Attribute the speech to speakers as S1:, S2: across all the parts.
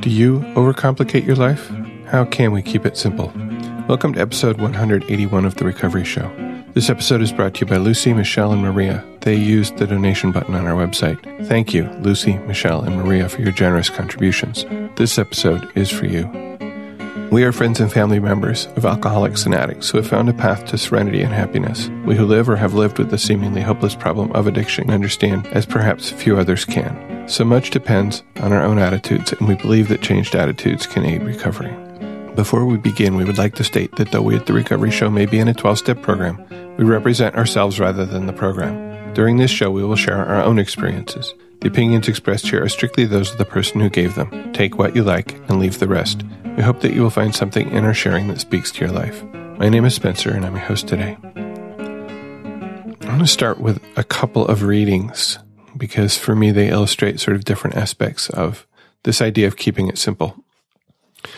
S1: Do you overcomplicate your life? How can we keep it simple? Welcome to episode 181 of The Recovery Show. This episode is brought to you by Lucy, Michelle, and Maria. They used the donation button on our website. Thank you, Lucy, Michelle, and Maria, for your generous contributions. This episode is for you. We are friends and family members of alcoholics and addicts who have found a path to serenity and happiness. We who live or have lived with the seemingly hopeless problem of addiction understand, as perhaps few others can. So much depends on our own attitudes, and we believe that changed attitudes can aid recovery. Before we begin, we would like to state that though we at the Recovery Show may be in a 12 step program, we represent ourselves rather than the program. During this show, we will share our own experiences. The opinions expressed here are strictly those of the person who gave them. Take what you like and leave the rest. We hope that you will find something in our sharing that speaks to your life. My name is Spencer, and I'm your host today. I'm going to start with a couple of readings because for me they illustrate sort of different aspects of this idea of keeping it simple.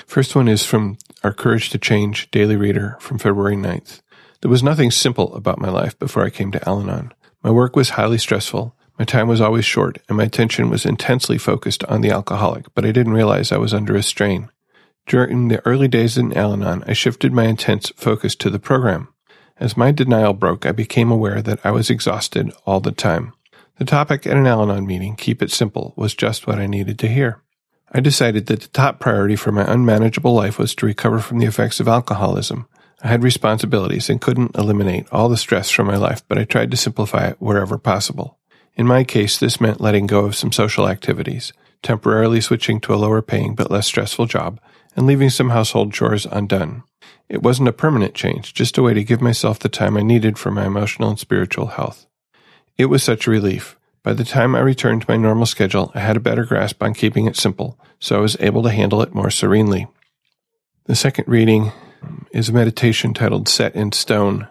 S1: First one is from our Courage to Change daily reader from February 9th. There was nothing simple about my life before I came to Al Anon. My work was highly stressful, my time was always short, and my attention was intensely focused on the alcoholic, but I didn't realize I was under a strain. During the early days in Al Anon, I shifted my intense focus to the program. As my denial broke, I became aware that I was exhausted all the time. The topic at an Al Anon meeting, Keep It Simple, was just what I needed to hear. I decided that the top priority for my unmanageable life was to recover from the effects of alcoholism. I had responsibilities and couldn't eliminate all the stress from my life, but I tried to simplify it wherever possible. In my case, this meant letting go of some social activities, temporarily switching to a lower paying but less stressful job, and leaving some household chores undone. It wasn't a permanent change, just a way to give myself the time I needed for my emotional and spiritual health. It was such a relief. By the time I returned to my normal schedule, I had a better grasp on keeping it simple, so I was able to handle it more serenely. The second reading is a meditation titled Set in Stone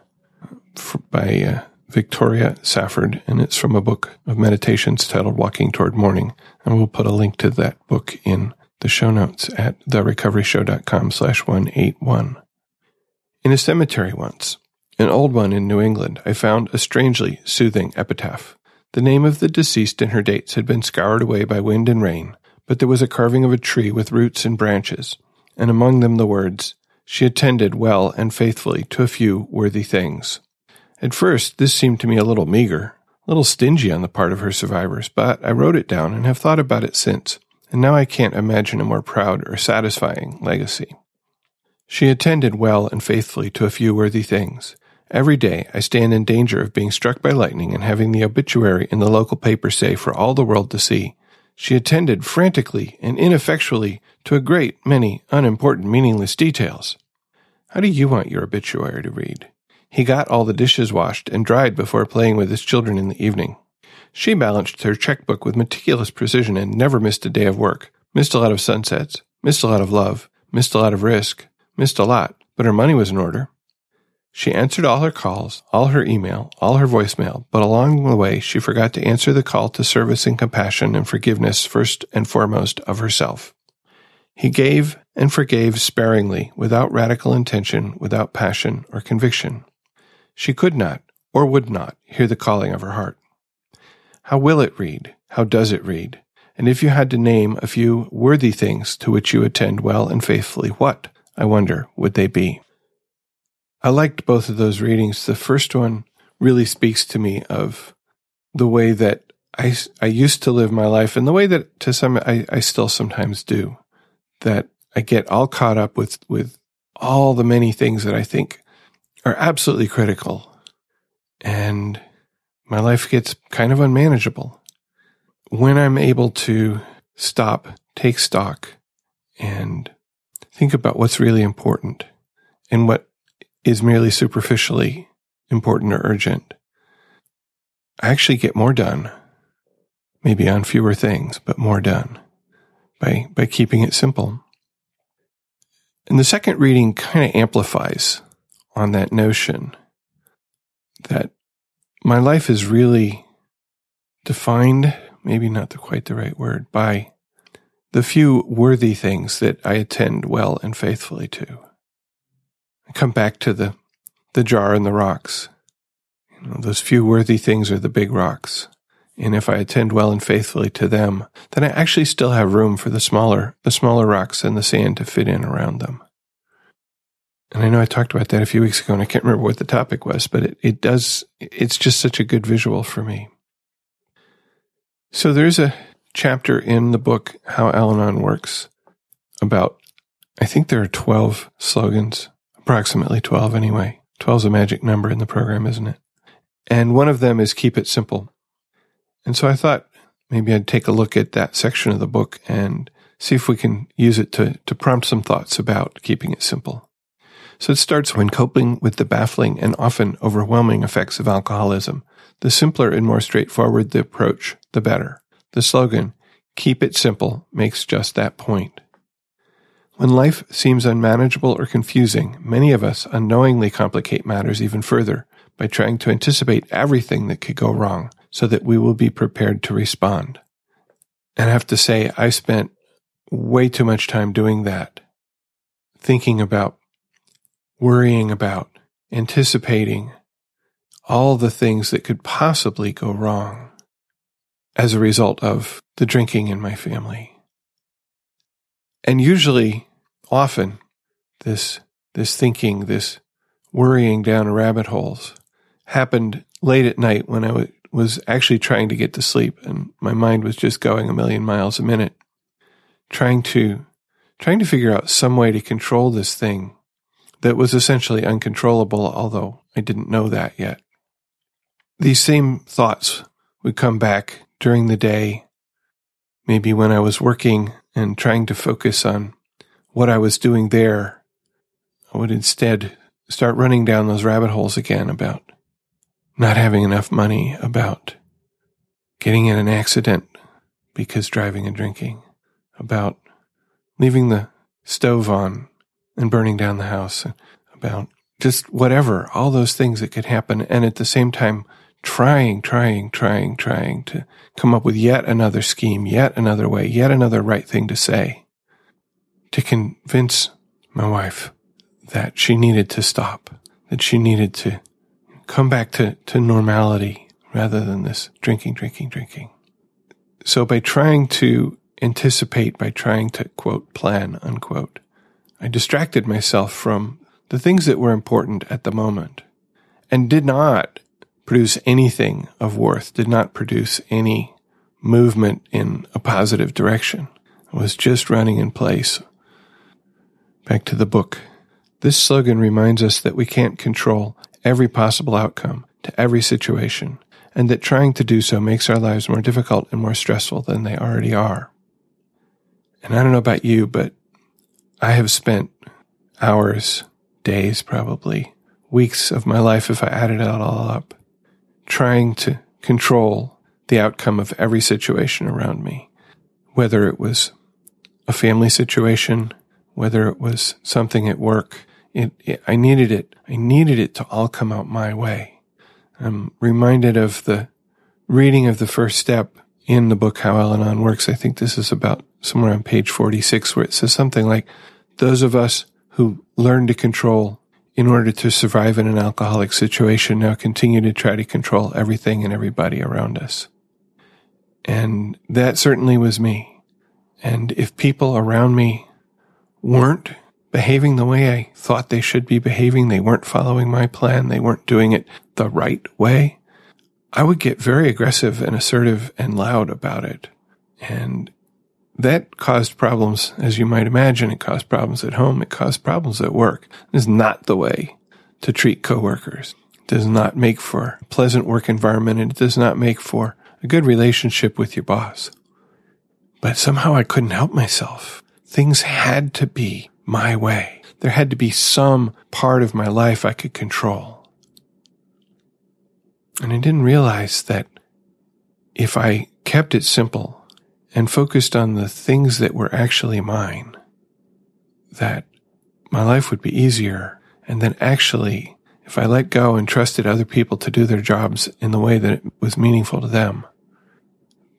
S1: by uh, Victoria Safford, and it's from a book of meditations titled Walking Toward Morning. And we'll put a link to that book in the show notes at therecoveryshow.com slash 181. In a cemetery once, an old one in New England, I found a strangely soothing epitaph. The name of the deceased and her dates had been scoured away by wind and rain, but there was a carving of a tree with roots and branches, and among them the words, She attended well and faithfully to a few worthy things. At first, this seemed to me a little meager, a little stingy on the part of her survivors, but I wrote it down and have thought about it since and now I can't imagine a more proud or satisfying legacy. She attended well and faithfully to a few worthy things. Every day I stand in danger of being struck by lightning and having the obituary in the local paper say for all the world to see. She attended frantically and ineffectually to a great many unimportant, meaningless details. How do you want your obituary to read? He got all the dishes washed and dried before playing with his children in the evening. She balanced her checkbook with meticulous precision and never missed a day of work. Missed a lot of sunsets, missed a lot of love, missed a lot of risk, missed a lot, but her money was in order. She answered all her calls, all her email, all her voicemail, but along the way she forgot to answer the call to service and compassion and forgiveness first and foremost of herself. He gave and forgave sparingly, without radical intention, without passion or conviction. She could not, or would not, hear the calling of her heart. How will it read? How does it read? And if you had to name a few worthy things to which you attend well and faithfully, what, I wonder, would they be? I liked both of those readings. The first one really speaks to me of the way that I, I used to live my life and the way that to some, I, I still sometimes do, that I get all caught up with, with all the many things that I think are absolutely critical. And my life gets kind of unmanageable. When I'm able to stop, take stock, and think about what's really important and what is merely superficially important or urgent, I actually get more done. Maybe on fewer things, but more done by, by keeping it simple. And the second reading kind of amplifies on that notion that my life is really defined, maybe not the, quite the right word, by the few worthy things that I attend well and faithfully to. I come back to the, the jar and the rocks. You know, those few worthy things are the big rocks. and if I attend well and faithfully to them, then I actually still have room for the smaller, the smaller rocks and the sand to fit in around them. And I know I talked about that a few weeks ago and I can't remember what the topic was, but it, it does, it's just such a good visual for me. So there's a chapter in the book, How Al Anon Works, about, I think there are 12 slogans, approximately 12 anyway. 12 is a magic number in the program, isn't it? And one of them is keep it simple. And so I thought maybe I'd take a look at that section of the book and see if we can use it to, to prompt some thoughts about keeping it simple. So it starts when coping with the baffling and often overwhelming effects of alcoholism. The simpler and more straightforward the approach, the better. The slogan, keep it simple, makes just that point. When life seems unmanageable or confusing, many of us unknowingly complicate matters even further by trying to anticipate everything that could go wrong so that we will be prepared to respond. And I have to say, I spent way too much time doing that, thinking about worrying about, anticipating all the things that could possibly go wrong as a result of the drinking in my family. And usually, often, this, this thinking, this worrying down rabbit holes happened late at night when I was actually trying to get to sleep and my mind was just going a million miles a minute, trying to, trying to figure out some way to control this thing that was essentially uncontrollable, although I didn't know that yet. These same thoughts would come back during the day, maybe when I was working and trying to focus on what I was doing there. I would instead start running down those rabbit holes again about not having enough money, about getting in an accident because driving and drinking, about leaving the stove on and burning down the house, about just whatever, all those things that could happen. And at the same time, trying, trying, trying, trying to come up with yet another scheme, yet another way, yet another right thing to say to convince my wife that she needed to stop, that she needed to come back to, to normality rather than this drinking, drinking, drinking. So by trying to anticipate, by trying to quote, plan, unquote, I distracted myself from the things that were important at the moment and did not produce anything of worth, did not produce any movement in a positive direction. I was just running in place. Back to the book. This slogan reminds us that we can't control every possible outcome to every situation, and that trying to do so makes our lives more difficult and more stressful than they already are. And I don't know about you, but I have spent hours, days probably, weeks of my life if I added it all up, trying to control the outcome of every situation around me, whether it was a family situation, whether it was something at work. It, it, I needed it. I needed it to all come out my way. I'm reminded of the reading of the first step in the book How Al Anon Works. I think this is about somewhere on page 46 where it says something like, those of us who learn to control in order to survive in an alcoholic situation now continue to try to control everything and everybody around us. And that certainly was me. And if people around me weren't behaving the way I thought they should be behaving, they weren't following my plan, they weren't doing it the right way, I would get very aggressive and assertive and loud about it. And that caused problems, as you might imagine. It caused problems at home. It caused problems at work. It is not the way to treat coworkers. It does not make for a pleasant work environment and it does not make for a good relationship with your boss. But somehow I couldn't help myself. Things had to be my way. There had to be some part of my life I could control. And I didn't realize that if I kept it simple, and focused on the things that were actually mine, that my life would be easier. And then actually, if I let go and trusted other people to do their jobs in the way that it was meaningful to them,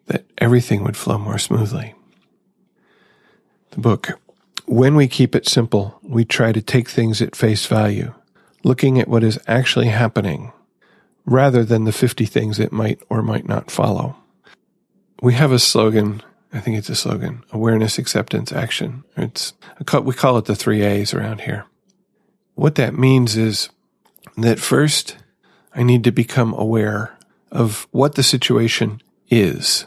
S1: that everything would flow more smoothly. The book, When We Keep It Simple, we try to take things at face value, looking at what is actually happening rather than the 50 things that might or might not follow. we have a slogan. I think it's a slogan: awareness, acceptance, action. It's we call it the three A's around here. What that means is that first, I need to become aware of what the situation is,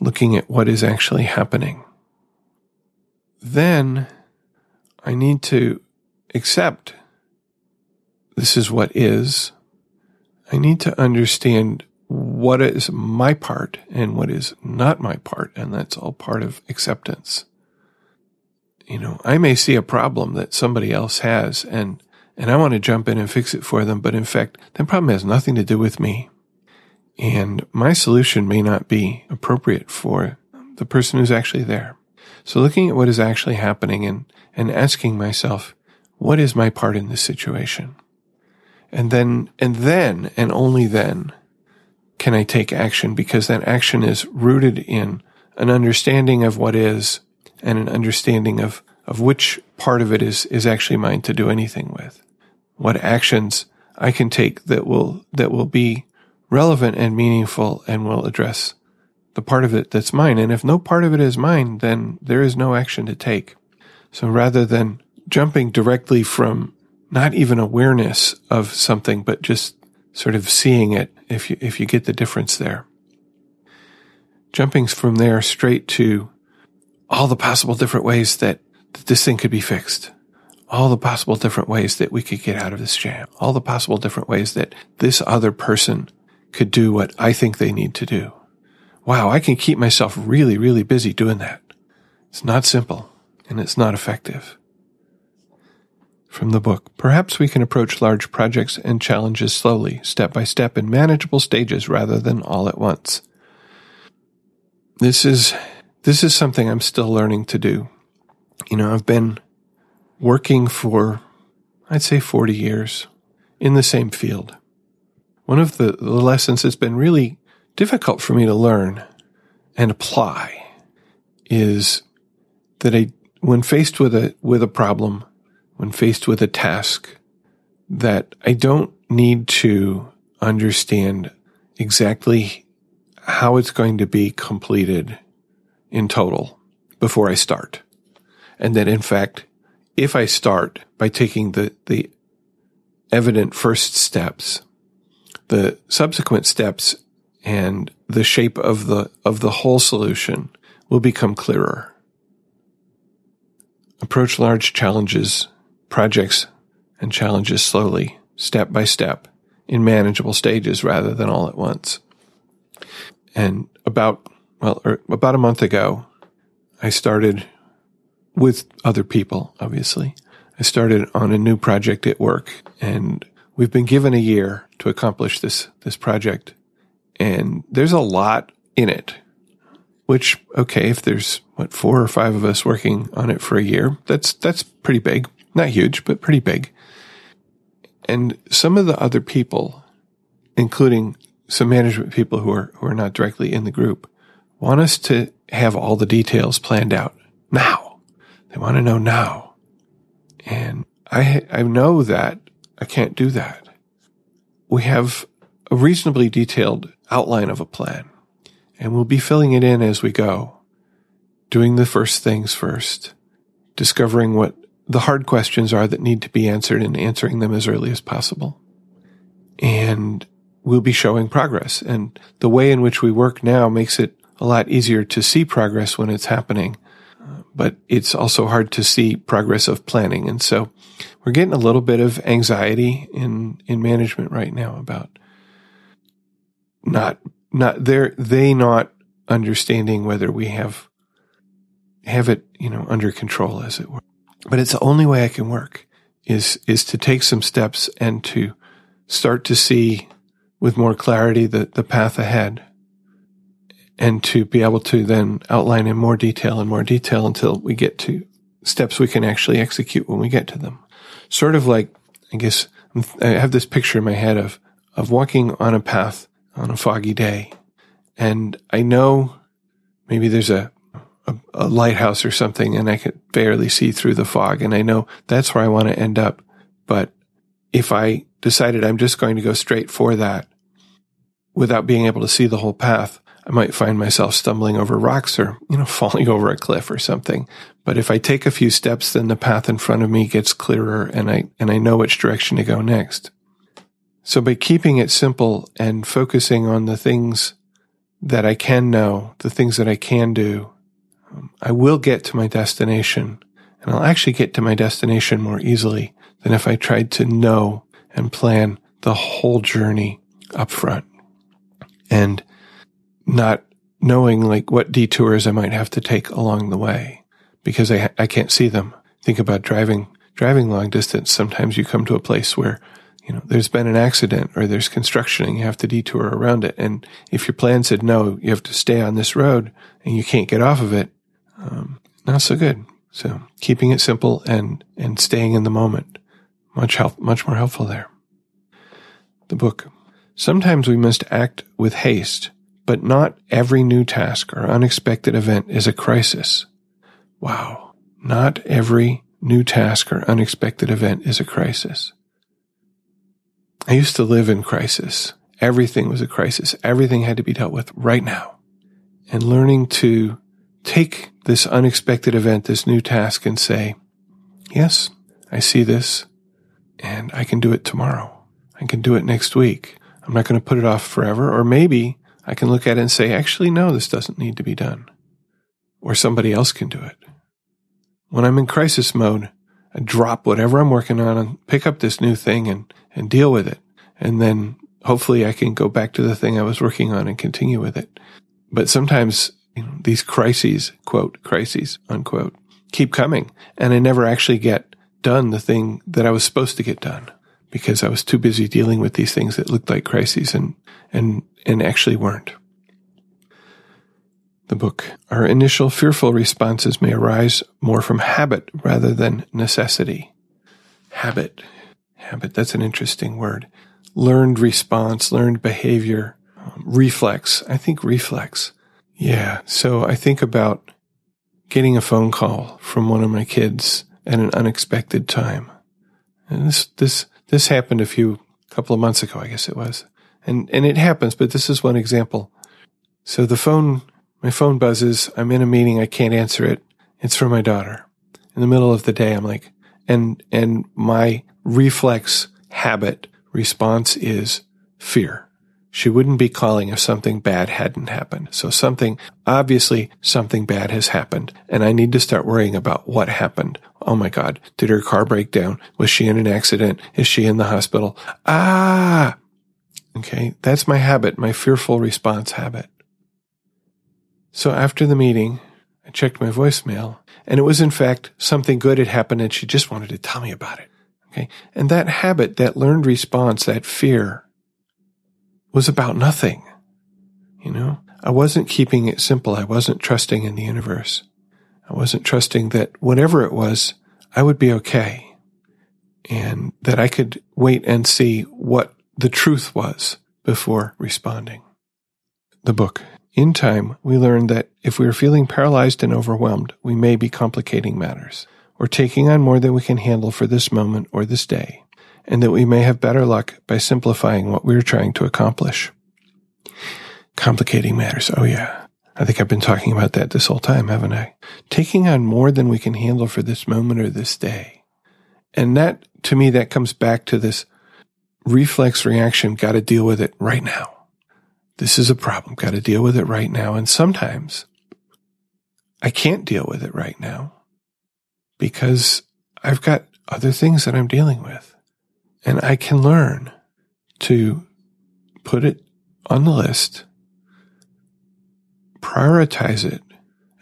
S1: looking at what is actually happening. Then I need to accept this is what is. I need to understand what is my part and what is not my part. And that's all part of acceptance. You know, I may see a problem that somebody else has and, and I want to jump in and fix it for them. But in fact, that problem has nothing to do with me. And my solution may not be appropriate for the person who's actually there. So looking at what is actually happening and, and asking myself, what is my part in this situation? And then, and then, and only then can I take action because that action is rooted in an understanding of what is and an understanding of, of which part of it is, is actually mine to do anything with. What actions I can take that will, that will be relevant and meaningful and will address the part of it that's mine. And if no part of it is mine, then there is no action to take. So rather than jumping directly from not even awareness of something, but just sort of seeing it if you, if you get the difference there. Jumping from there straight to all the possible different ways that, that this thing could be fixed. All the possible different ways that we could get out of this jam. All the possible different ways that this other person could do what I think they need to do. Wow, I can keep myself really, really busy doing that. It's not simple and it's not effective from the book. Perhaps we can approach large projects and challenges slowly, step by step, in manageable stages rather than all at once. This is, this is something I'm still learning to do. You know, I've been working for, I'd say 40 years in the same field. One of the, the lessons that's been really difficult for me to learn and apply is that I, when faced with a, with a problem, when faced with a task that I don't need to understand exactly how it's going to be completed in total before I start. And that in fact, if I start by taking the, the evident first steps, the subsequent steps and the shape of the, of the whole solution will become clearer. Approach large challenges projects and challenges slowly, step by step, in manageable stages rather than all at once. And about, well, er, about a month ago, I started with other people, obviously. I started on a new project at work and we've been given a year to accomplish this, this project. And there's a lot in it, which, okay, if there's what, four or five of us working on it for a year, that's, that's pretty big. Not huge, but pretty big. And some of the other people, including some management people who are, who are not directly in the group, want us to have all the details planned out now. They want to know now. And I, I know that I can't do that. We have a reasonably detailed outline of a plan and we'll be filling it in as we go, doing the first things first, discovering what the hard questions are that need to be answered and answering them as early as possible. And we'll be showing progress. And the way in which we work now makes it a lot easier to see progress when it's happening. But it's also hard to see progress of planning. And so we're getting a little bit of anxiety in, in management right now about not, not, they're, they not understanding whether we have, have it, you know, under control, as it were. But it's the only way I can work is, is to take some steps and to start to see with more clarity the, the path ahead and to be able to then outline in more detail and more detail until we get to steps we can actually execute when we get to them. Sort of like, I guess, I have this picture in my head of, of walking on a path on a foggy day. And I know maybe there's a, a, a lighthouse or something and I could barely see through the fog. And I know that's where I want to end up. But if I decided I'm just going to go straight for that without being able to see the whole path, I might find myself stumbling over rocks or, you know, falling over a cliff or something. But if I take a few steps, then the path in front of me gets clearer and I, and I know which direction to go next. So by keeping it simple and focusing on the things that I can know, the things that I can do, um, I will get to my destination and I'll actually get to my destination more easily than if I tried to know and plan the whole journey up front and not knowing like what detours I might have to take along the way because I, I can't see them. Think about driving, driving long distance. Sometimes you come to a place where you know, there's been an accident or there's construction and you have to detour around it. And if your plan said no, you have to stay on this road and you can't get off of it, um, not so good. So keeping it simple and, and staying in the moment, much help, much more helpful there. The book. Sometimes we must act with haste, but not every new task or unexpected event is a crisis. Wow. Not every new task or unexpected event is a crisis. I used to live in crisis. Everything was a crisis. Everything had to be dealt with right now. And learning to take this unexpected event, this new task and say, yes, I see this and I can do it tomorrow. I can do it next week. I'm not going to put it off forever. Or maybe I can look at it and say, actually, no, this doesn't need to be done. Or somebody else can do it. When I'm in crisis mode, I drop whatever I'm working on and pick up this new thing and, and deal with it. And then hopefully I can go back to the thing I was working on and continue with it. But sometimes you know, these crises, quote, crises, unquote, keep coming. And I never actually get done the thing that I was supposed to get done because I was too busy dealing with these things that looked like crises and, and, and actually weren't the book. Our initial fearful responses may arise more from habit rather than necessity. Habit. Habit. That's an interesting word. Learned response, learned behavior, um, reflex. I think reflex. Yeah. So I think about getting a phone call from one of my kids at an unexpected time. And this, this, this happened a few, couple of months ago, I guess it was. And, and it happens, but this is one example. So the phone my phone buzzes. I'm in a meeting. I can't answer it. It's for my daughter. In the middle of the day, I'm like, and, and my reflex habit response is fear. She wouldn't be calling if something bad hadn't happened. So something, obviously something bad has happened and I need to start worrying about what happened. Oh my God. Did her car break down? Was she in an accident? Is she in the hospital? Ah. Okay. That's my habit, my fearful response habit. So after the meeting, checked my voicemail and it was in fact something good had happened and she just wanted to tell me about it. Okay. And that habit, that learned response, that fear was about nothing. You know, I wasn't keeping it simple. I wasn't trusting in the universe. I wasn't trusting that whatever it was, I would be okay and that I could wait and see what the truth was before responding. The book in time, we learn that if we are feeling paralyzed and overwhelmed, we may be complicating matters, or taking on more than we can handle for this moment or this day, and that we may have better luck by simplifying what we are trying to accomplish. Complicating matters. Oh yeah. I think I've been talking about that this whole time, haven't I? Taking on more than we can handle for this moment or this day. And that, to me, that comes back to this reflex reaction. Got to deal with it right now. This is a problem. Got to deal with it right now. And sometimes I can't deal with it right now because I've got other things that I'm dealing with. And I can learn to put it on the list, prioritize it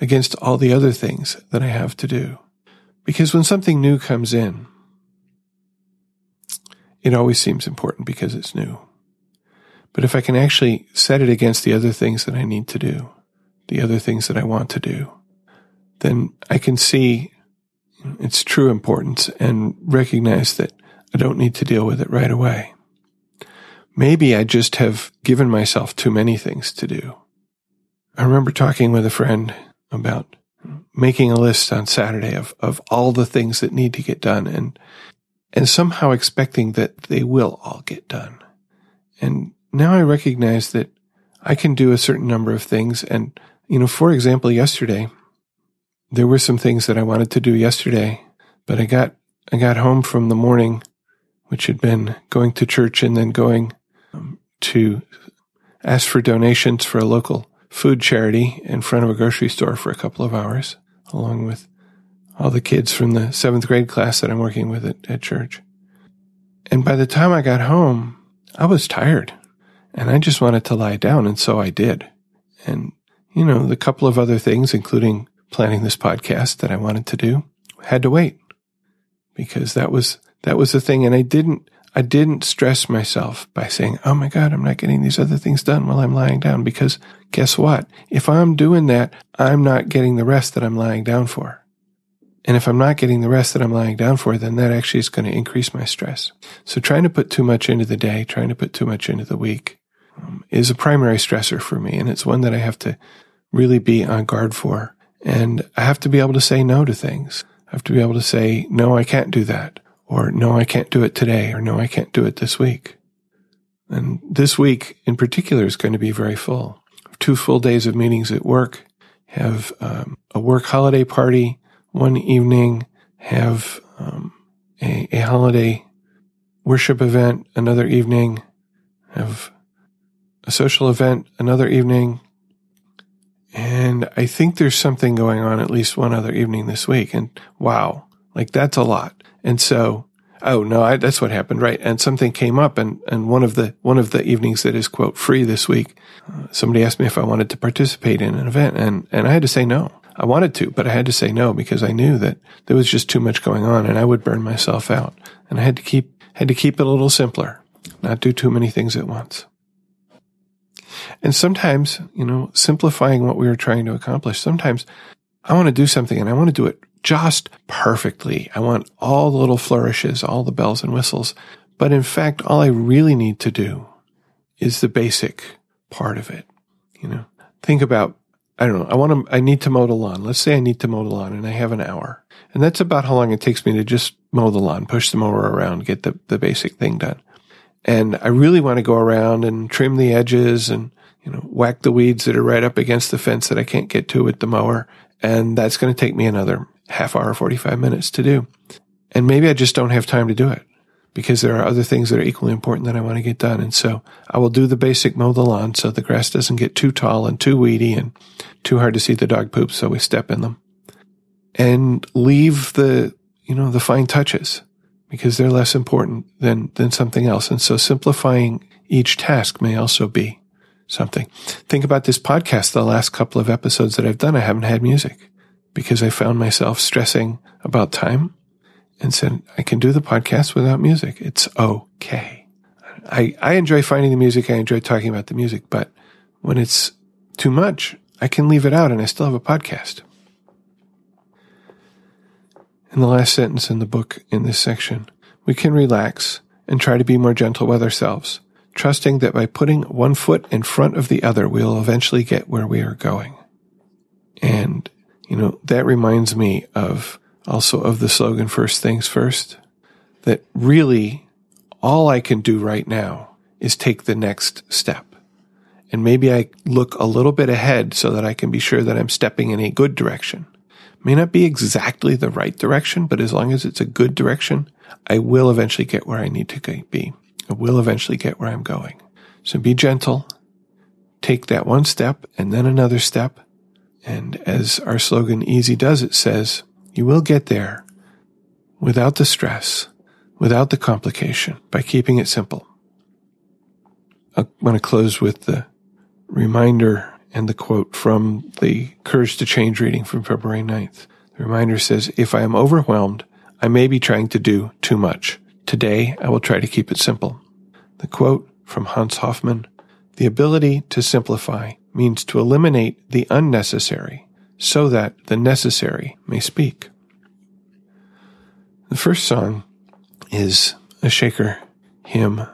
S1: against all the other things that I have to do. Because when something new comes in, it always seems important because it's new. But if I can actually set it against the other things that I need to do, the other things that I want to do, then I can see its true importance and recognize that I don't need to deal with it right away. Maybe I just have given myself too many things to do. I remember talking with a friend about making a list on Saturday of, of all the things that need to get done and, and somehow expecting that they will all get done. And now I recognize that I can do a certain number of things. And, you know, for example, yesterday, there were some things that I wanted to do yesterday, but I got, I got home from the morning, which had been going to church and then going um, to ask for donations for a local food charity in front of a grocery store for a couple of hours, along with all the kids from the seventh grade class that I'm working with at, at church. And by the time I got home, I was tired and I just wanted to lie down. And so I did. And, you know, the couple of other things, including planning this podcast that I wanted to do, had to wait because that was, that was the thing. And I didn't, I didn't stress myself by saying, Oh my God, I'm not getting these other things done while I'm lying down. Because guess what? If I'm doing that, I'm not getting the rest that I'm lying down for. And if I'm not getting the rest that I'm lying down for, then that actually is going to increase my stress. So trying to put too much into the day, trying to put too much into the week um, is a primary stressor for me. And it's one that I have to really be on guard for. And I have to be able to say no to things. I have to be able to say, no, I can't do that or no, I can't do it today, or no, I can't do it this week. And this week in particular is going to be very full. Two full days of meetings at work, have um, a work holiday party one evening, have um, a, a holiday worship event another evening, have a social event another evening, and I think there's something going on at least one other evening this week. And wow, like that's a lot. And so, oh no, I, that's what happened, right? And something came up, and and one of the one of the evenings that is quote free this week, uh, somebody asked me if I wanted to participate in an event, and and I had to say no. I wanted to, but I had to say no because I knew that there was just too much going on, and I would burn myself out. And I had to keep had to keep it a little simpler, not do too many things at once. And sometimes, you know, simplifying what we were trying to accomplish. Sometimes I want to do something and I want to do it just perfectly. I want all the little flourishes, all the bells and whistles. But in fact, all I really need to do is the basic part of it. You know, think about, I don't know, I want to, I need to mow the lawn. Let's say I need to mow the lawn and I have an hour. And that's about how long it takes me to just mow the lawn, push the mower around, get the, the basic thing done. And I really want to go around and trim the edges and, you know, whack the weeds that are right up against the fence that I can't get to with the mower. And that's going to take me another half hour, 45 minutes to do. And maybe I just don't have time to do it because there are other things that are equally important that I want to get done. And so I will do the basic mow the lawn so the grass doesn't get too tall and too weedy and too hard to see the dog poop. So we step in them and leave the, you know, the fine touches because they're less important than, than something else. And so simplifying each task may also be something. Think about this podcast. The last couple of episodes that I've done, I haven't had music because I found myself stressing about time and said, I can do the podcast without music. It's okay. I, I enjoy finding the music. I enjoy talking about the music, but when it's too much, I can leave it out and I still have a podcast. In the last sentence in the book in this section, we can relax and try to be more gentle with ourselves, trusting that by putting one foot in front of the other, we'll eventually get where we are going. And you know, that reminds me of also of the slogan, first things first, that really all I can do right now is take the next step. And maybe I look a little bit ahead so that I can be sure that I'm stepping in a good direction. May not be exactly the right direction, but as long as it's a good direction, I will eventually get where I need to be. I will eventually get where I'm going. So be gentle. Take that one step and then another step and as our slogan Easy Does It says, you will get there without the stress, without the complication, by keeping it simple. Uh, I want to close with the reminder and the quote from the Courage to Change reading from February 9th. The reminder says, If I am overwhelmed, I may be trying to do too much. Today, I will try to keep it simple. The quote from Hans Hofmann, the ability to simplify means to eliminate the unnecessary so that the necessary may speak. The first song is a Shaker hymn,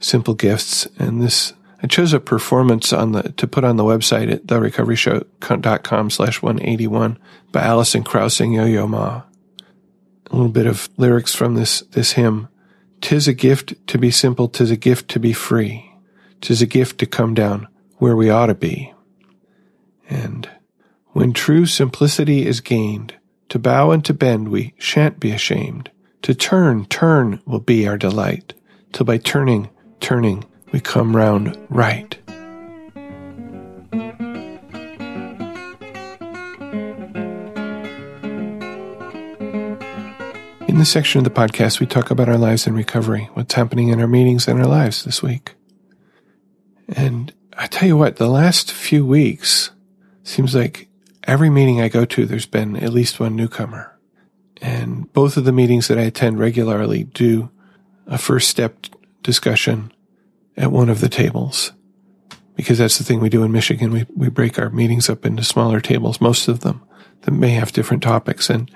S1: Simple Gifts, and this I chose a performance on the to put on the website at therecoveryshow.com slash 181 by Alison Krauss and Yo-Yo Ma. A little bit of lyrics from this this hymn. Tis a gift to be simple, tis a gift to be free. Tis a gift to come down where we ought to be. And when true simplicity is gained, to bow and to bend we shan't be ashamed. To turn, turn will be our delight, till by turning, turning, we come round right. In this section of the podcast, we talk about our lives in recovery, what's happening in our meetings and our lives this week. And I tell you what, the last few weeks seems like every meeting I go to, there's been at least one newcomer. And both of the meetings that I attend regularly do a first step discussion at one of the tables. Because that's the thing we do in Michigan. We, we break our meetings up into smaller tables, most of them that may have different topics and,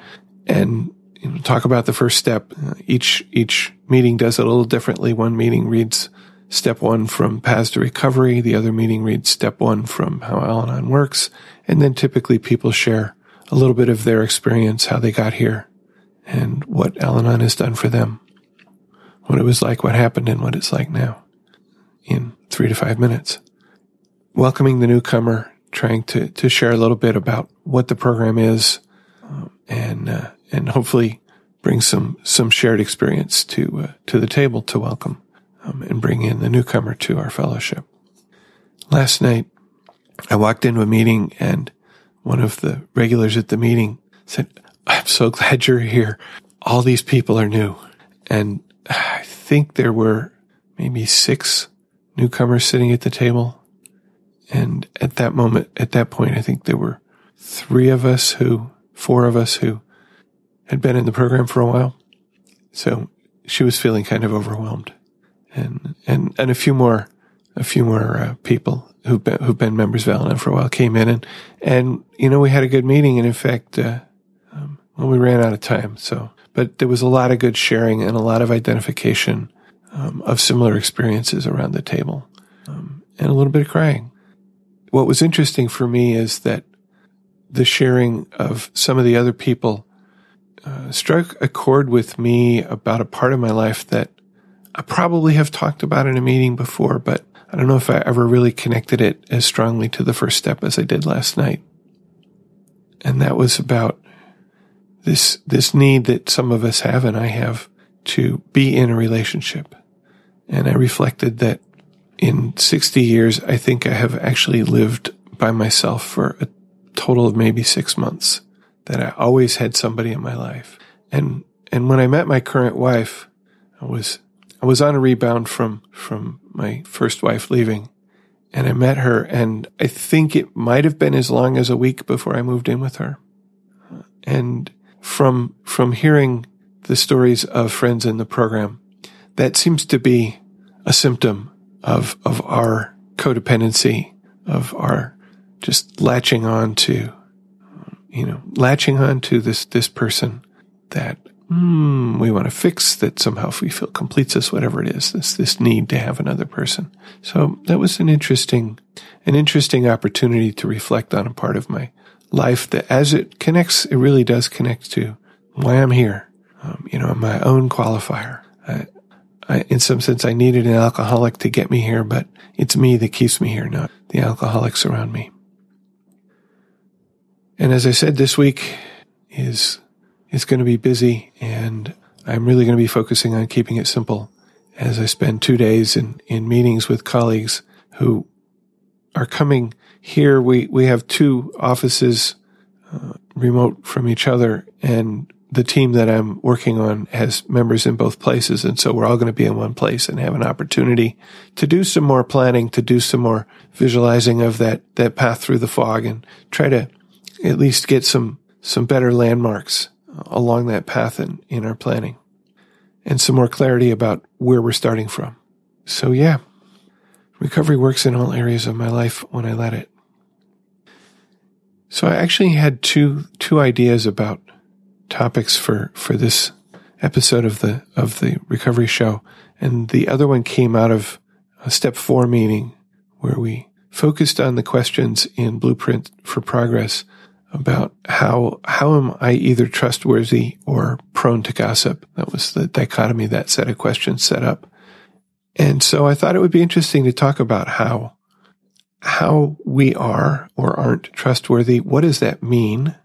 S1: and, you know, talk about the first step. Each, each meeting does it a little differently. One meeting reads step one from paths to recovery. The other meeting reads step one from how Al-Anon works. And then typically people share a little bit of their experience, how they got here and what Al-Anon has done for them, what it was like, what happened and what it's like now in three to five minutes. Welcoming the newcomer, trying to, to share a little bit about what the program is, um, and, uh, and hopefully bring some, some shared experience to, uh, to the table to welcome, um, and bring in the newcomer to our fellowship. Last night, I walked into a meeting and one of the regulars at the meeting said, I'm so glad you're here. All these people are new. And I think there were maybe six newcomers sitting at the table. And at that moment, at that point, I think there were three of us who, four of us who had been in the program for a while. So she was feeling kind of overwhelmed and, and, and a few more, a few more uh, people who've been, who've been members of Al-Anon for a while came in and, and, you know, we had a good meeting. And in fact, uh, um, well, we ran out of time. So, but there was a lot of good sharing and a lot of identification um, of similar experiences around the table, um, and a little bit of crying. What was interesting for me is that the sharing of some of the other people uh, struck a chord with me about a part of my life that I probably have talked about in a meeting before, but I don't know if I ever really connected it as strongly to the first step as I did last night. And that was about this, this need that some of us have and I have to be in a relationship. And I reflected that in 60 years, I think I have actually lived by myself for a total of maybe six months, that I always had somebody in my life. And, and when I met my current wife, I was, I was on a rebound from, from my first wife leaving and I met her and I think it might have been as long as a week before I moved in with her. And from, from hearing the stories of friends in the program, that seems to be a symptom of, of our codependency, of our just latching on to, you know, latching on to this, this person that mm, we want to fix that somehow we feel completes us, whatever it is, this, this need to have another person. So that was an interesting, an interesting opportunity to reflect on a part of my life that as it connects, it really does connect to why I'm here. Um, you know, my own qualifier. I, in some sense, I needed an alcoholic to get me here, but it's me that keeps me here, not the alcoholics around me. And as I said, this week is, is going to be busy and I'm really going to be focusing on keeping it simple as I spend two days in, in meetings with colleagues who are coming here. We, we have two offices uh, remote from each other and the team that I'm working on has members in both places. And so we're all going to be in one place and have an opportunity to do some more planning, to do some more visualizing of that, that path through the fog and try to at least get some, some better landmarks uh, along that path in, in our planning and some more clarity about where we're starting from. So yeah, recovery works in all areas of my life when I let it. So I actually had two, two ideas about topics for, for this episode of the, of the recovery show. And the other one came out of a step four meeting where we focused on the questions in Blueprint for Progress about how, how am I either trustworthy or prone to gossip? That was the dichotomy that set of questions set up. And so I thought it would be interesting to talk about how, how we are or aren't trustworthy. What does that mean?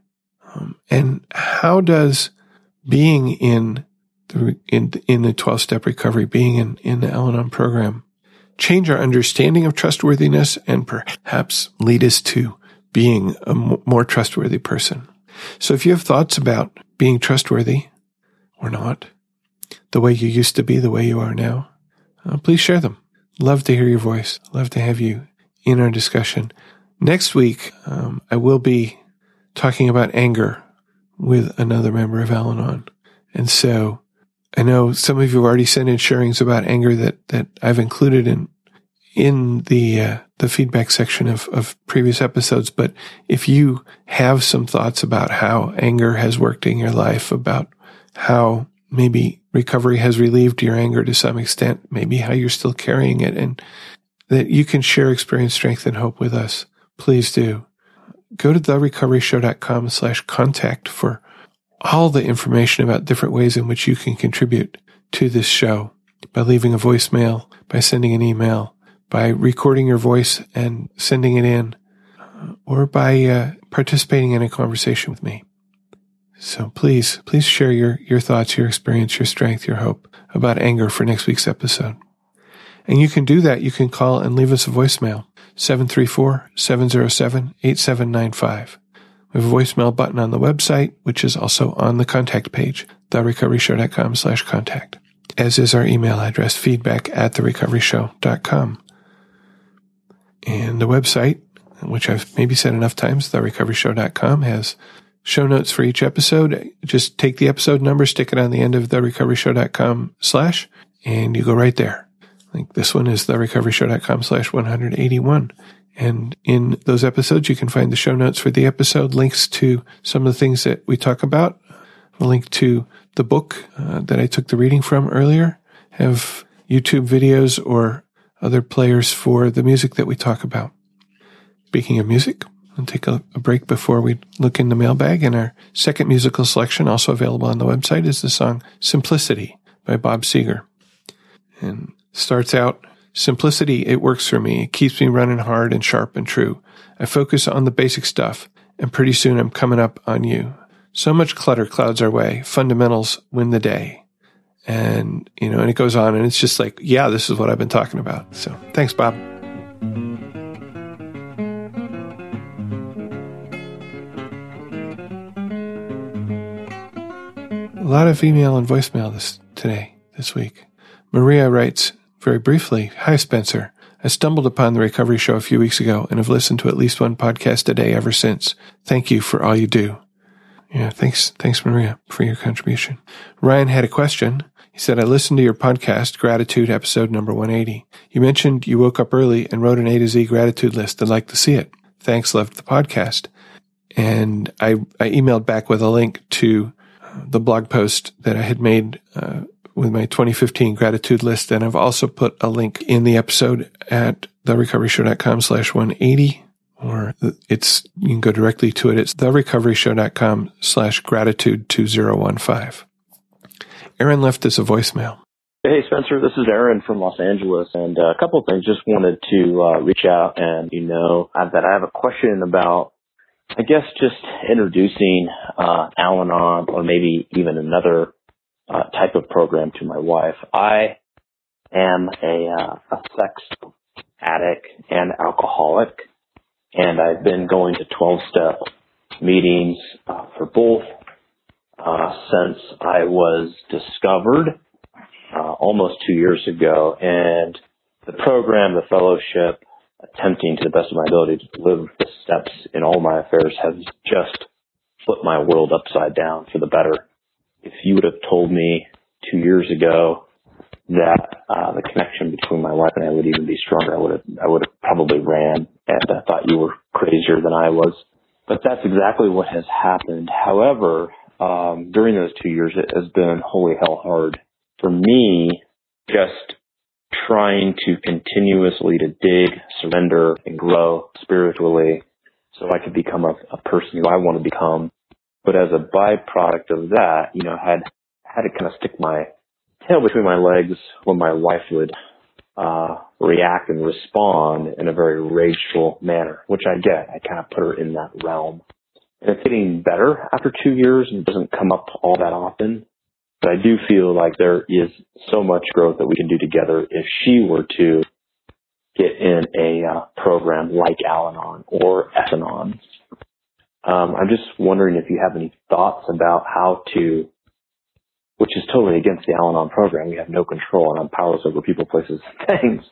S1: Um, and how does being in the, in, in the 12 step recovery, being in, in the Al Anon program, change our understanding of trustworthiness and perhaps lead us to being a more trustworthy person. So if you have thoughts about being trustworthy or not, the way you used to be, the way you are now, uh, please share them. Love to hear your voice. Love to have you in our discussion. Next week, um, I will be talking about anger with another member of Al Anon. And so I know some of you have already sent in sharings about anger that, that I've included in, in the, uh, the feedback section of, of previous episodes. But if you have some thoughts about how anger has worked in your life, about how maybe recovery has relieved your anger to some extent, maybe how you're still carrying it and that you can share experience, strength, and hope with us, please do. Go to therecoveryshow.com slash contact for all the information about different ways in which you can contribute to this show by leaving a voicemail, by sending an email, by recording your voice and sending it in, or by uh, participating in a conversation with me. So please, please share your, your thoughts, your experience, your strength, your hope about anger for next week's episode. And you can do that. You can call and leave us a voicemail, 734-707-8795. We have a voicemail button on the website, which is also on the contact page, therecoveryshow.com slash contact, as is our email address, feedback at therecoveryshow.com. And the website, which I've maybe said enough times, therecoveryshow.com has show notes for each episode. Just take the episode number, stick it on the end of therecoveryshow.com slash, and you go right there. Like this one is therecoveryshow.com slash 181. And in those episodes, you can find the show notes for the episode, links to some of the things that we talk about, a link to the book uh, that I took the reading from earlier, have YouTube videos or other players for the music that we talk about. Speaking of music, I'll take a, a break before we look in the mailbag. And our second musical selection, also available on the website, is the song Simplicity by Bob Seger. And Starts out, simplicity, it works for me. It keeps me running hard and sharp and true. I focus on the basic stuff, and pretty soon I'm coming up on you. So much clutter clouds our way. Fundamentals win the day. And, you know, and it goes on, and it's just like, yeah, this is what I've been talking about. So thanks, Bob. A lot of email and voicemail this today, this week. Maria writes, very briefly, hi Spencer. I stumbled upon the Recovery Show a few weeks ago and have listened to at least one podcast a day ever since. Thank you for all you do. Yeah, thanks, thanks Maria for your contribution. Ryan had a question. He said, I listened to your podcast, Gratitude, episode number 180. You mentioned you woke up early and wrote an A to Z gratitude list. I'd like to see it. Thanks, loved the podcast. And I, I emailed back with a link to the blog post that I had made uh, with my 2015 gratitude list. And I've also put a link in the episode at therecoveryshow.com slash 180 or it's, you can go directly to it. It's therecoveryshow.com slash gratitude 2015. Aaron left us a voicemail.
S2: Hey Spencer, this is Aaron from Los Angeles, and uh, a couple of things. Just wanted to uh, reach out and you know that I have a question about, I guess, just introducing uh, Al-Anon or maybe even another uh, type of program to my wife. I am a, uh, a sex addict and alcoholic, and I've been going to 12 step meetings uh, for both uh, since I was discovered uh, almost two years ago. And the program, the fellowship, attempting to the best of my ability to live the steps in all my affairs has just flipped my world upside down for the better if you would have told me two years ago that uh, the connection between my wife and I would even be stronger, I would have I would have probably ran and I thought you were crazier than I was. But that's exactly what has happened. However, um, during those two years, it has been holy hell hard for me. Just trying to continuously to dig, surrender, and grow spiritually, so I could become a, a person who I want to become but as a byproduct of that, you know, had had to kind of stick my tail between my legs when my wife would uh, react and respond in a very rageful manner, which I get. I kind of put her in that realm. And it's getting better after two years and it doesn't come up all that often. But I do feel like there is so much growth that we can do together if she were to get in a uh, program like Al-Anon or S-Anon. Um, I'm just wondering if you have any thoughts about how to, which is totally against the Al-Anon program. We have no control and I'm powerless over people, places, things.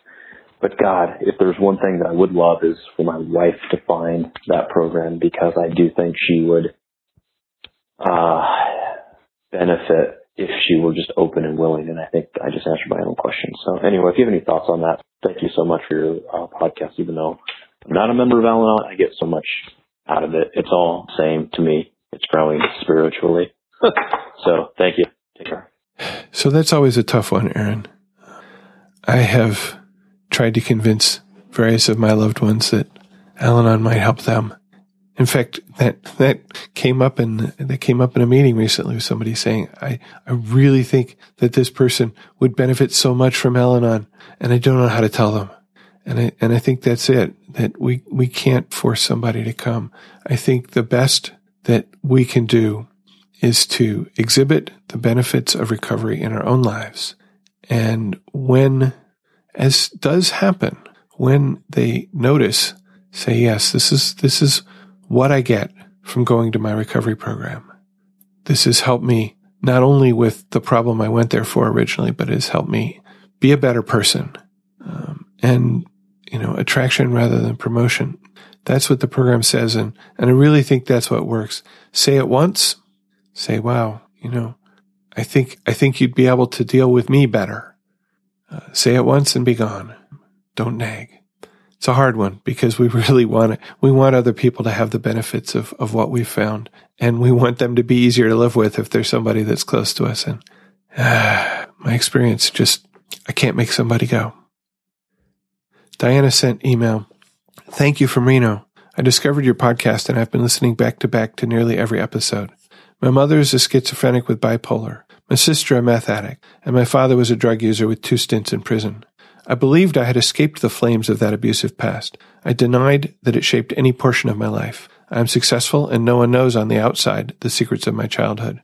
S2: But God, if there's one thing that I would love is for my wife to find that program because I do think she would uh, benefit if she were just open and willing. And I think I just answered my own question. So anyway, if you have any thoughts on that, thank you so much for your uh, podcast. Even though I'm not a member of Al-Anon, I get so much out of it. It's all same to me. It's growing spiritually. so thank you. Take care.
S1: So that's always a tough one, Aaron. I have tried to convince various of my loved ones that Al-Anon might help them. In fact, that that came up in that came up in a meeting recently with somebody saying, "I I really think that this person would benefit so much from Al-Anon, and I don't know how to tell them." And I and I think that's it. That we we can't force somebody to come. I think the best that we can do is to exhibit the benefits of recovery in our own lives. And when as does happen when they notice, say, yes, this is, this is what I get from going to my recovery program. This has helped me not only with the problem I went there for originally, but it has helped me be a better person. Um, and, you know, attraction rather than promotion. That's what the program says. And, and I really think that's what works. Say it once, say, wow, you know, I think, I think you'd be able to deal with me better. Uh, say it once and be gone. Don't nag. It's a hard one because we really want it. We want other people to have the benefits of, of what we've found and we want them to be easier to live with if there's somebody that's close to us. And uh, my experience just, I can't make somebody go. Diana sent email. Thank you from Reno. I discovered your podcast and I've been listening back to back to nearly every episode. My mother is a schizophrenic with bipolar my sister a meth addict, and my father was a drug user with two stints in prison. I believed I had escaped the flames of that abusive past. I denied that it shaped any portion of my life. I am successful, and no one knows on the outside the secrets of my childhood.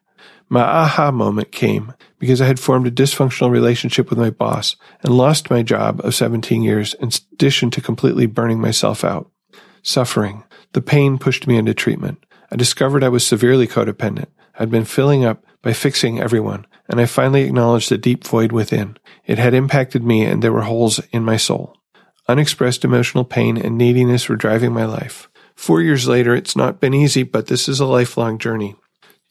S1: My aha moment came because I had formed a dysfunctional relationship with my boss and lost my job of 17 years in addition to completely burning myself out. Suffering. The pain pushed me into treatment. I discovered I was severely codependent. I'd been filling up by fixing everyone, and I finally acknowledged the deep void within. It had impacted me, and there were holes in my soul. Unexpressed emotional pain and neediness were driving my life. Four years later, it's not been easy, but this is a lifelong journey.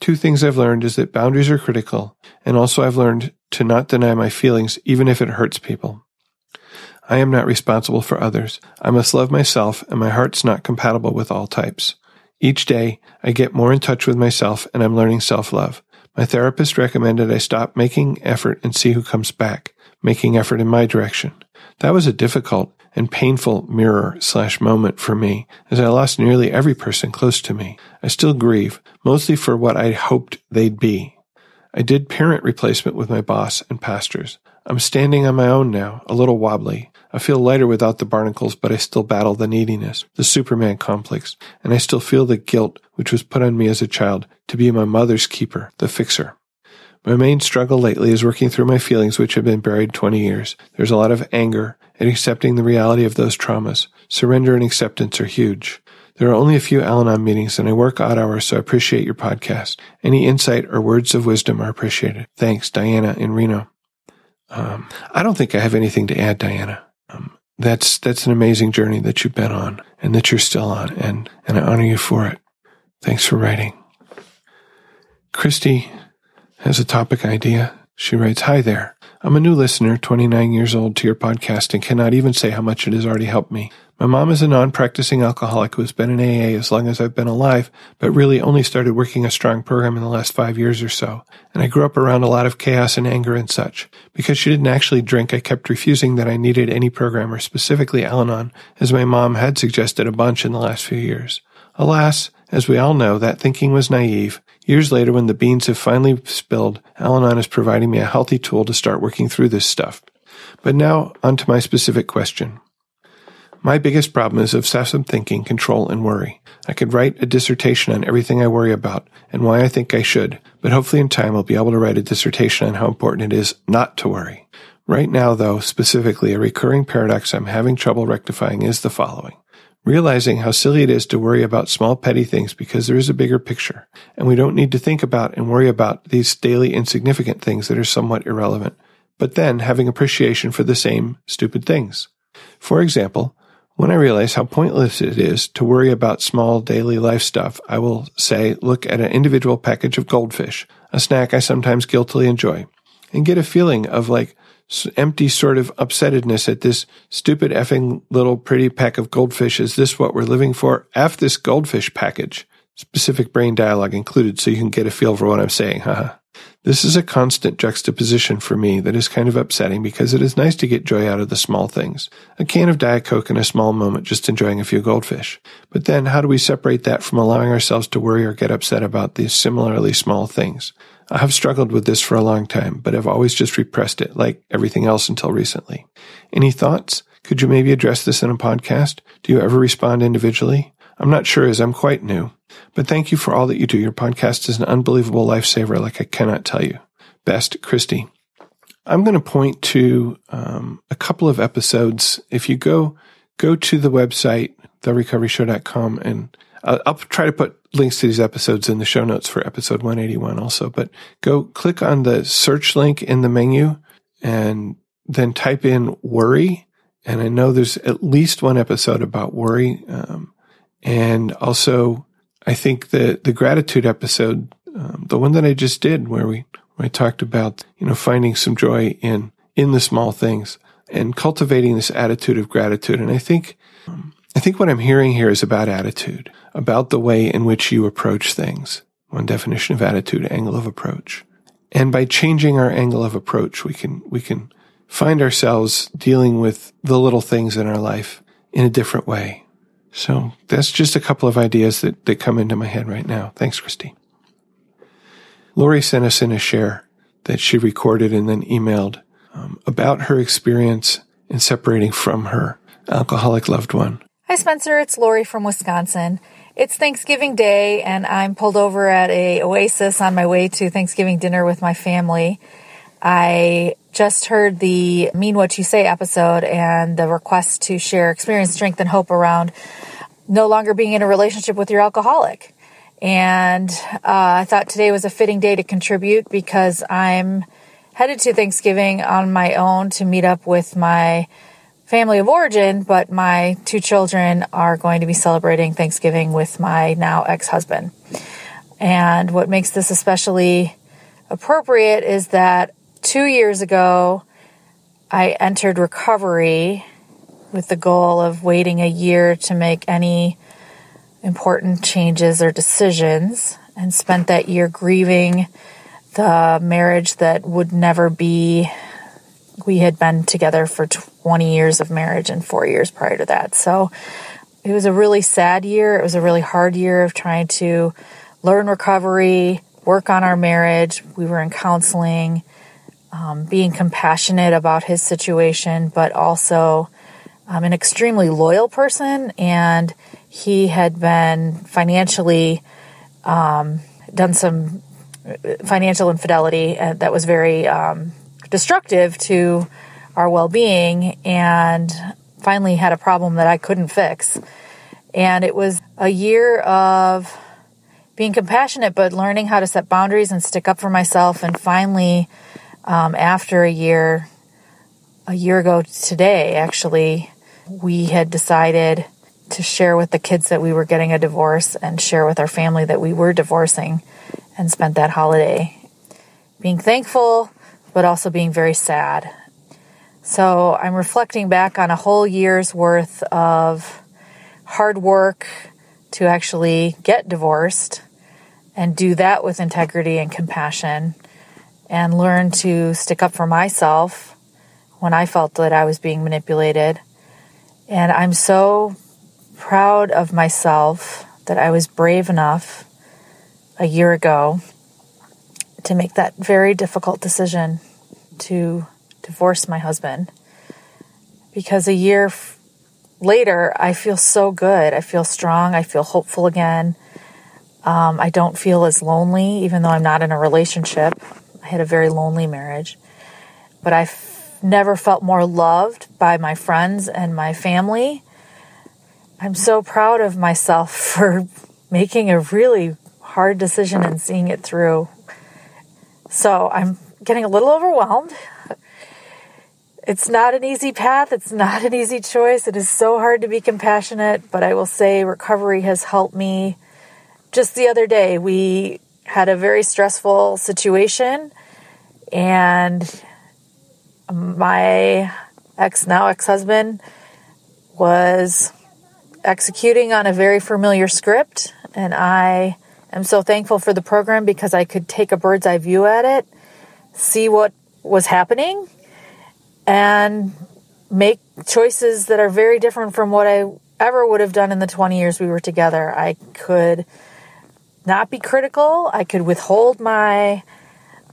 S1: Two things I've learned is that boundaries are critical, and also I've learned to not deny my feelings, even if it hurts people. I am not responsible for others. I must love myself, and my heart's not compatible with all types. Each day, I get more in touch with myself, and I'm learning self love. My therapist recommended I stop making effort and see who comes back, making effort in my direction. That was a difficult and painful mirror slash moment for me as I lost nearly every person close to me. I still grieve, mostly for what I hoped they'd be. I did parent replacement with my boss and pastors. I'm standing on my own now, a little wobbly. I feel lighter without the barnacles, but I still battle the neediness, the Superman complex, and I still feel the guilt which was put on me as a child to be my mother's keeper, the fixer. My main struggle lately is working through my feelings which have been buried 20 years. There's a lot of anger and accepting the reality of those traumas. Surrender and acceptance are huge. There are only a few Al Anon meetings and I work odd hours, so I appreciate your podcast. Any insight or words of wisdom are appreciated. Thanks, Diana in Reno. Um, I don't think I have anything to add, Diana. Um, that's that's an amazing journey that you've been on and that you're still on, and and I honor you for it. Thanks for writing. Christy has a topic idea. She writes, Hi there. I'm a new listener, 29 years old, to your podcast and cannot even say how much it has already helped me. My mom is a non-practicing alcoholic who has been in AA as long as I've been alive, but really only started working a strong program in the last five years or so. And I grew up around a lot of chaos and anger and such. Because she didn't actually drink, I kept refusing that I needed any program or specifically Al-Anon, as my mom had suggested a bunch in the last few years. Alas, as we all know, that thinking was naive. Years later, when the beans have finally spilled, Al Anon is providing me a healthy tool to start working through this stuff. But now, on to my specific question. My biggest problem is obsessive thinking, control, and worry. I could write a dissertation on everything I worry about and why I think I should, but hopefully in time I'll be able to write a dissertation on how important it is not to worry. Right now, though, specifically, a recurring paradox I'm having trouble rectifying is the following. Realizing how silly it is to worry about small petty things because there is a bigger picture, and we don't need to think about and worry about these daily insignificant things that are somewhat irrelevant, but then having appreciation for the same stupid things. For example, when I realize how pointless it is to worry about small daily life stuff, I will say, look at an individual package of goldfish, a snack I sometimes guiltily enjoy, and get a feeling of like, empty sort of upsettedness at this stupid effing little pretty pack of goldfish. Is this what we're living for? F this goldfish package. Specific brain dialogue included so you can get a feel for what I'm saying. Haha. This is a constant juxtaposition for me that is kind of upsetting because it is nice to get joy out of the small things. A can of Diet Coke in a small moment just enjoying a few goldfish. But then how do we separate that from allowing ourselves to worry or get upset about these similarly small things? I have struggled with this for a long time, but I've always just repressed it, like everything else until recently. Any thoughts? Could you maybe address this in a podcast? Do you ever respond individually? I'm not sure as I'm quite new, but thank you for all that you do. Your podcast is an unbelievable lifesaver, like I cannot tell you. Best, Christy. I'm going to point to um, a couple of episodes. If you go go to the website therecoveryshow.com and I'll, I'll try to put links to these episodes in the show notes for episode 181 also, but go click on the search link in the menu and then type in worry. And I know there's at least one episode about worry. Um, and also I think the, the gratitude episode, um, the one that I just did where we, where I talked about, you know, finding some joy in, in the small things and cultivating this attitude of gratitude. And I think, I think what I'm hearing here is about attitude about the way in which you approach things. One definition of attitude, angle of approach. And by changing our angle of approach, we can, we can find ourselves dealing with the little things in our life in a different way. So that's just a couple of ideas that, that come into my head right now. Thanks, Christy. Lori sent us in a share that she recorded and then emailed um, about her experience in separating from her alcoholic loved one.
S3: Hi, Spencer. It's Lori from Wisconsin. It's Thanksgiving Day, and I'm pulled over at a Oasis on my way to Thanksgiving dinner with my family. I just heard the Mean What You Say episode and the request to share experience, strength, and hope around no longer being in a relationship with your alcoholic. And uh, I thought today was a fitting day to contribute because I'm headed to Thanksgiving on my own to meet up with my family of origin, but my two children are going to be celebrating Thanksgiving with my now ex husband. And what makes this especially appropriate is that two years ago, I entered recovery with the goal of waiting a year to make any important changes or decisions and spent that year grieving the marriage that would never be we had been together for 20 years of marriage and four years prior to that. So it was a really sad year. It was a really hard year of trying to learn recovery, work on our marriage. We were in counseling, um, being compassionate about his situation, but also um, an extremely loyal person. And he had been financially um, done some financial infidelity uh, that was very um, destructive to our well being and finally had a problem that I couldn't fix. And it was a year of being compassionate, but learning how to set boundaries and stick up for myself. And finally, um, after a year, a year ago today, actually, we had decided to share with the kids that we were getting a divorce and share with our family that we were divorcing and spent that holiday being thankful but also being very sad. So I'm reflecting back on a whole year's worth of hard work to actually get divorced and do that with integrity and compassion and learn to stick up for myself when I felt that I was being manipulated. And I'm so proud of myself that I was brave enough a year ago to make that very difficult decision to divorce my husband because a year f- later, I feel so good. I feel strong. I feel hopeful again. Um, I don't feel as lonely, even though I'm not in a relationship. I had a very lonely marriage. But I've never felt more loved by my friends and my family. I'm so proud of myself for making a really hard decision and seeing it through. So I'm getting a little overwhelmed. It's not an easy path. It's not an easy choice. It is so hard to be compassionate, but I will say recovery has helped me. Just the other day, we had a very stressful situation, and my ex, now ex husband, was executing on a very familiar script, and I am so thankful for the program because I could take a bird's eye view at it, see what was happening, and make choices that are very different from what I ever would have done in the 20 years we were together. I could not be critical, I could withhold my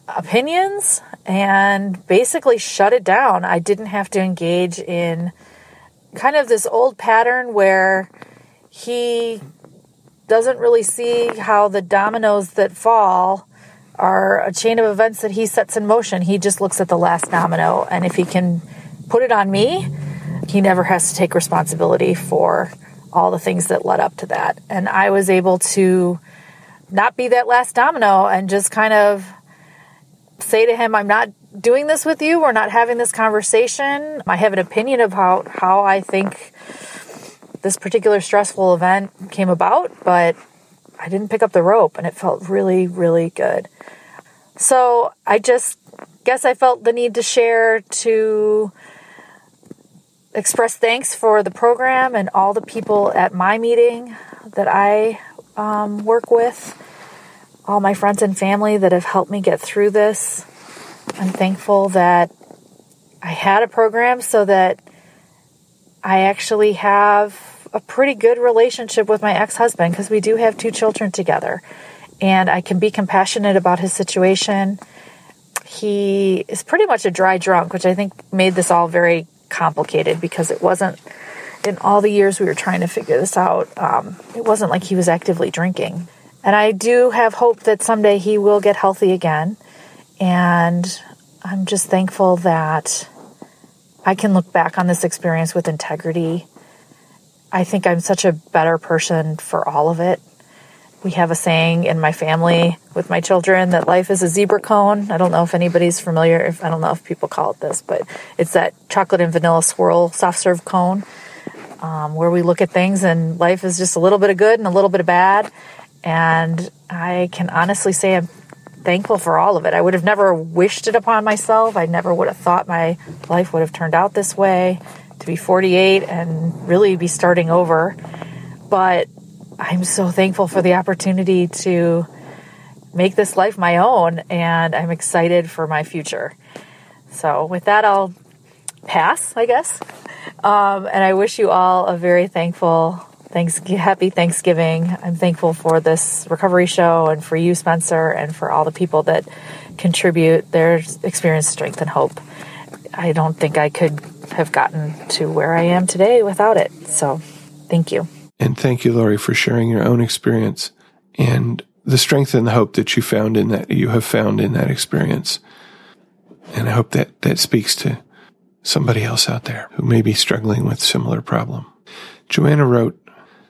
S3: opinions and basically shut it down. I didn't have to engage in kind of this old pattern where he doesn't really see how the dominoes that fall are a chain of events that he sets in motion. He just looks at the last domino, and if he can put it on me, he never has to take responsibility for all the things that led up to that. And I was able to not be that last domino and just kind of say to him, I'm not doing this with you. We're not having this conversation. I have an opinion about how I think this particular stressful event came about, but I didn't pick up the rope and it felt really, really good. So I just guess I felt the need to share to express thanks for the program and all the people at my meeting that I um, work with, all my friends and family that have helped me get through this. I'm thankful that I had a program so that I actually have a pretty good relationship with my ex husband because we do have two children together. And I can be compassionate about his situation. He is pretty much a dry drunk, which I think made this all very complicated because it wasn't, in all the years we were trying to figure this out, um, it wasn't like he was actively drinking. And I do have hope that someday he will get healthy again. And I'm just thankful that I can look back on this experience with integrity I think I'm such a better person for all of it. We have a saying in my family with my children that life is a zebra cone. I don't know if anybody's familiar, if I don't know if people call it this, but it's that chocolate and vanilla swirl soft serve cone um, where we look at things and life is just a little bit of good and a little bit of bad. And I can honestly say I'm thankful for all of it. I would have never wished it upon myself. I never would have thought my life would have turned out this way to be 48 and really be starting over. But I'm so thankful for the opportunity to make this life my own, and I'm excited for my future. So, with that, I'll pass, I guess. Um, and I wish you all a very thankful, thanks, happy Thanksgiving. I'm thankful for this recovery show and for you, Spencer, and for all the people that contribute their experience, strength, and hope. I don't think I could have gotten to where I am today without it. So thank you.
S1: And thank you, Lori, for sharing your own experience and the strength and the hope that you found in that, you have found in that experience. And I hope that that speaks to somebody else out there who may be struggling with similar problem. Joanna wrote,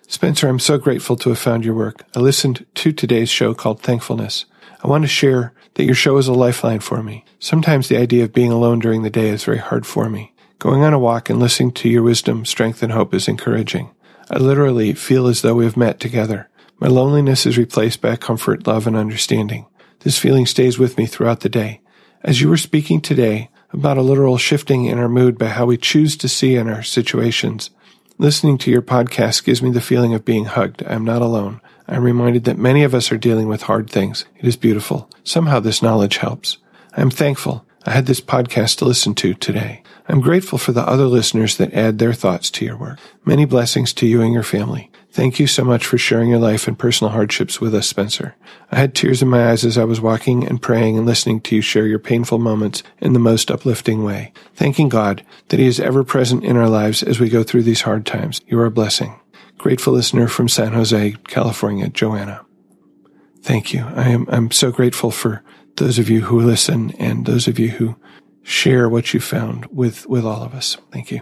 S1: Spencer, I'm so grateful to have found your work. I listened to today's show called Thankfulness. I want to share that your show is a lifeline for me. Sometimes the idea of being alone during the day is very hard for me. Going on a walk and listening to your wisdom, strength, and hope is encouraging. I literally feel as though we have met together. My loneliness is replaced by comfort, love, and understanding. This feeling stays with me throughout the day. As you were speaking today about a literal shifting in our mood by how we choose to see in our situations, listening to your podcast gives me the feeling of being hugged. I am not alone. I am reminded that many of us are dealing with hard things. It is beautiful. Somehow this knowledge helps. I am thankful I had this podcast to listen to today. I'm grateful for the other listeners that add their thoughts to your work. Many blessings to you and your family. Thank you so much for sharing your life and personal hardships with us, Spencer. I had tears in my eyes as I was walking and praying and listening to you share your painful moments in the most uplifting way. Thanking God that He is ever present in our lives as we go through these hard times. You are a blessing. Grateful listener from San Jose, California, Joanna. Thank you. I am, I'm so grateful for those of you who listen and those of you who share what you found with, with all of us. Thank you.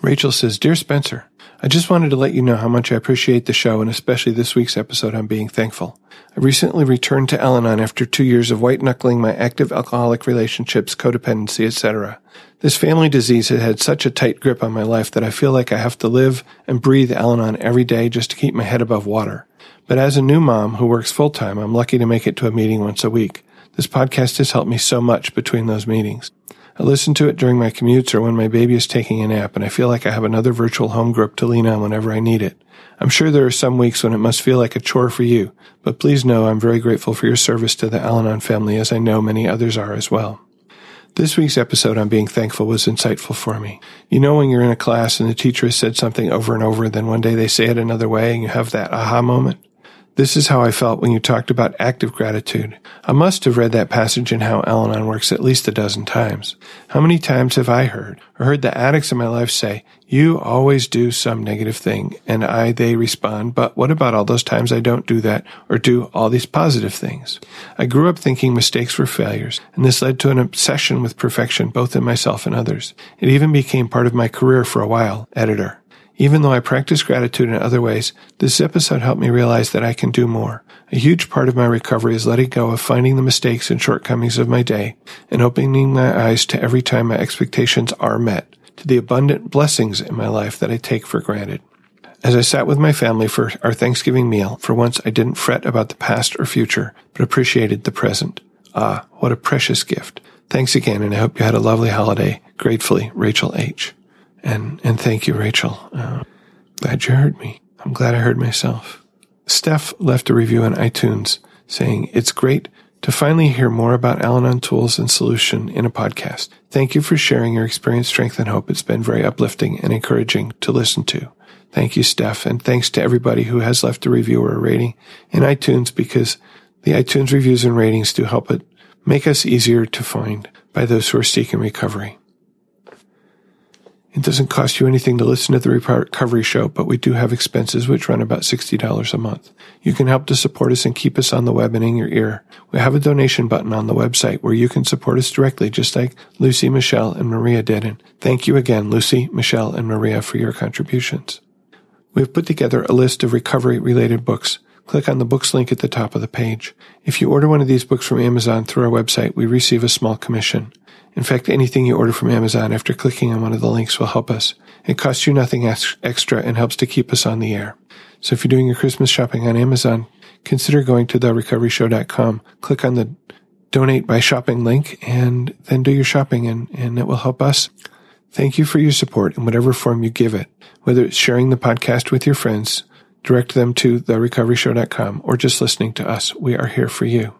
S1: Rachel says, Dear Spencer, I just wanted to let you know how much I appreciate the show and especially this week's episode on being thankful. I recently returned to Al-Anon after two years of white knuckling my active alcoholic relationships, codependency, etc. This family disease has had such a tight grip on my life that I feel like I have to live and breathe Al-Anon every day just to keep my head above water. But as a new mom who works full time, I'm lucky to make it to a meeting once a week. This podcast has helped me so much between those meetings. I listen to it during my commutes or when my baby is taking a nap, and I feel like I have another virtual home group to lean on whenever I need it. I'm sure there are some weeks when it must feel like a chore for you, but please know I'm very grateful for your service to the Al Anon family, as I know many others are as well. This week's episode on being thankful was insightful for me. You know when you're in a class and the teacher has said something over and over, then one day they say it another way and you have that aha moment? This is how I felt when you talked about active gratitude. I must have read that passage in How Al Anon Works at least a dozen times. How many times have I heard or heard the addicts in my life say, you always do some negative thing, and I, they respond, but what about all those times I don't do that or do all these positive things? I grew up thinking mistakes were failures, and this led to an obsession with perfection both in myself and others. It even became part of my career for a while, editor. Even though I practice gratitude in other ways, this episode helped me realize that I can do more. A huge part of my recovery is letting go of finding the mistakes and shortcomings of my day and opening my eyes to every time my expectations are met, to the abundant blessings in my life that I take for granted. As I sat with my family for our Thanksgiving meal, for once I didn't fret about the past or future, but appreciated the present. Ah, what a precious gift. Thanks again, and I hope you had a lovely holiday. Gratefully, Rachel H. And, and thank you, Rachel. Uh, glad you heard me. I'm glad I heard myself. Steph left a review on iTunes saying, it's great to finally hear more about Al-Anon tools and solution in a podcast. Thank you for sharing your experience, strength, and hope. It's been very uplifting and encouraging to listen to. Thank you, Steph. And thanks to everybody who has left a review or a rating in iTunes because the iTunes reviews and ratings do help it make us easier to find by those who are seeking recovery. It doesn't cost you anything to listen to the recovery show, but we do have expenses which run about $60 a month. You can help to support us and keep us on the web and in your ear. We have a donation button on the website where you can support us directly, just like Lucy, Michelle, and Maria did. And thank you again, Lucy, Michelle, and Maria for your contributions. We've put together a list of recovery related books. Click on the books link at the top of the page. If you order one of these books from Amazon through our website, we receive a small commission. In fact, anything you order from Amazon after clicking on one of the links will help us. It costs you nothing extra and helps to keep us on the air. So if you're doing your Christmas shopping on Amazon, consider going to therecoveryshow.com, click on the donate by shopping link and then do your shopping and, and it will help us. Thank you for your support in whatever form you give it, whether it's sharing the podcast with your friends, direct them to therecoveryshow.com or just listening to us. We are here for you.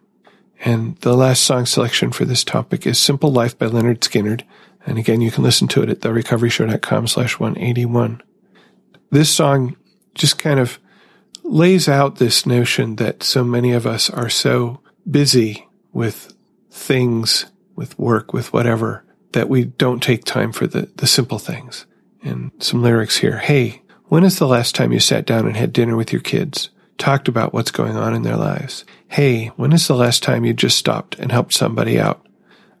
S1: And the last song selection for this topic is Simple Life by Lynyrd Skynyrd. And again, you can listen to it at therecoveryshow.com slash 181. This song just kind of lays out this notion that so many of us are so busy with things, with work, with whatever, that we don't take time for the, the simple things. And some lyrics here. Hey, when is the last time you sat down and had dinner with your kids? Talked about what's going on in their lives? Hey, when is the last time you just stopped and helped somebody out?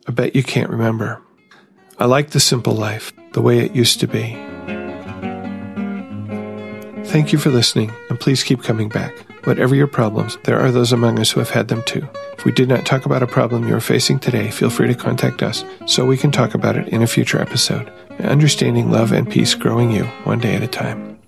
S1: I bet you can't remember. I like the simple life, the way it used to be. Thank you for listening, and please keep coming back. Whatever your problems, there are those among us who have had them too. If we did not talk about a problem you are facing today, feel free to contact us so we can talk about it in a future episode. Understanding love and peace growing you one day at a time.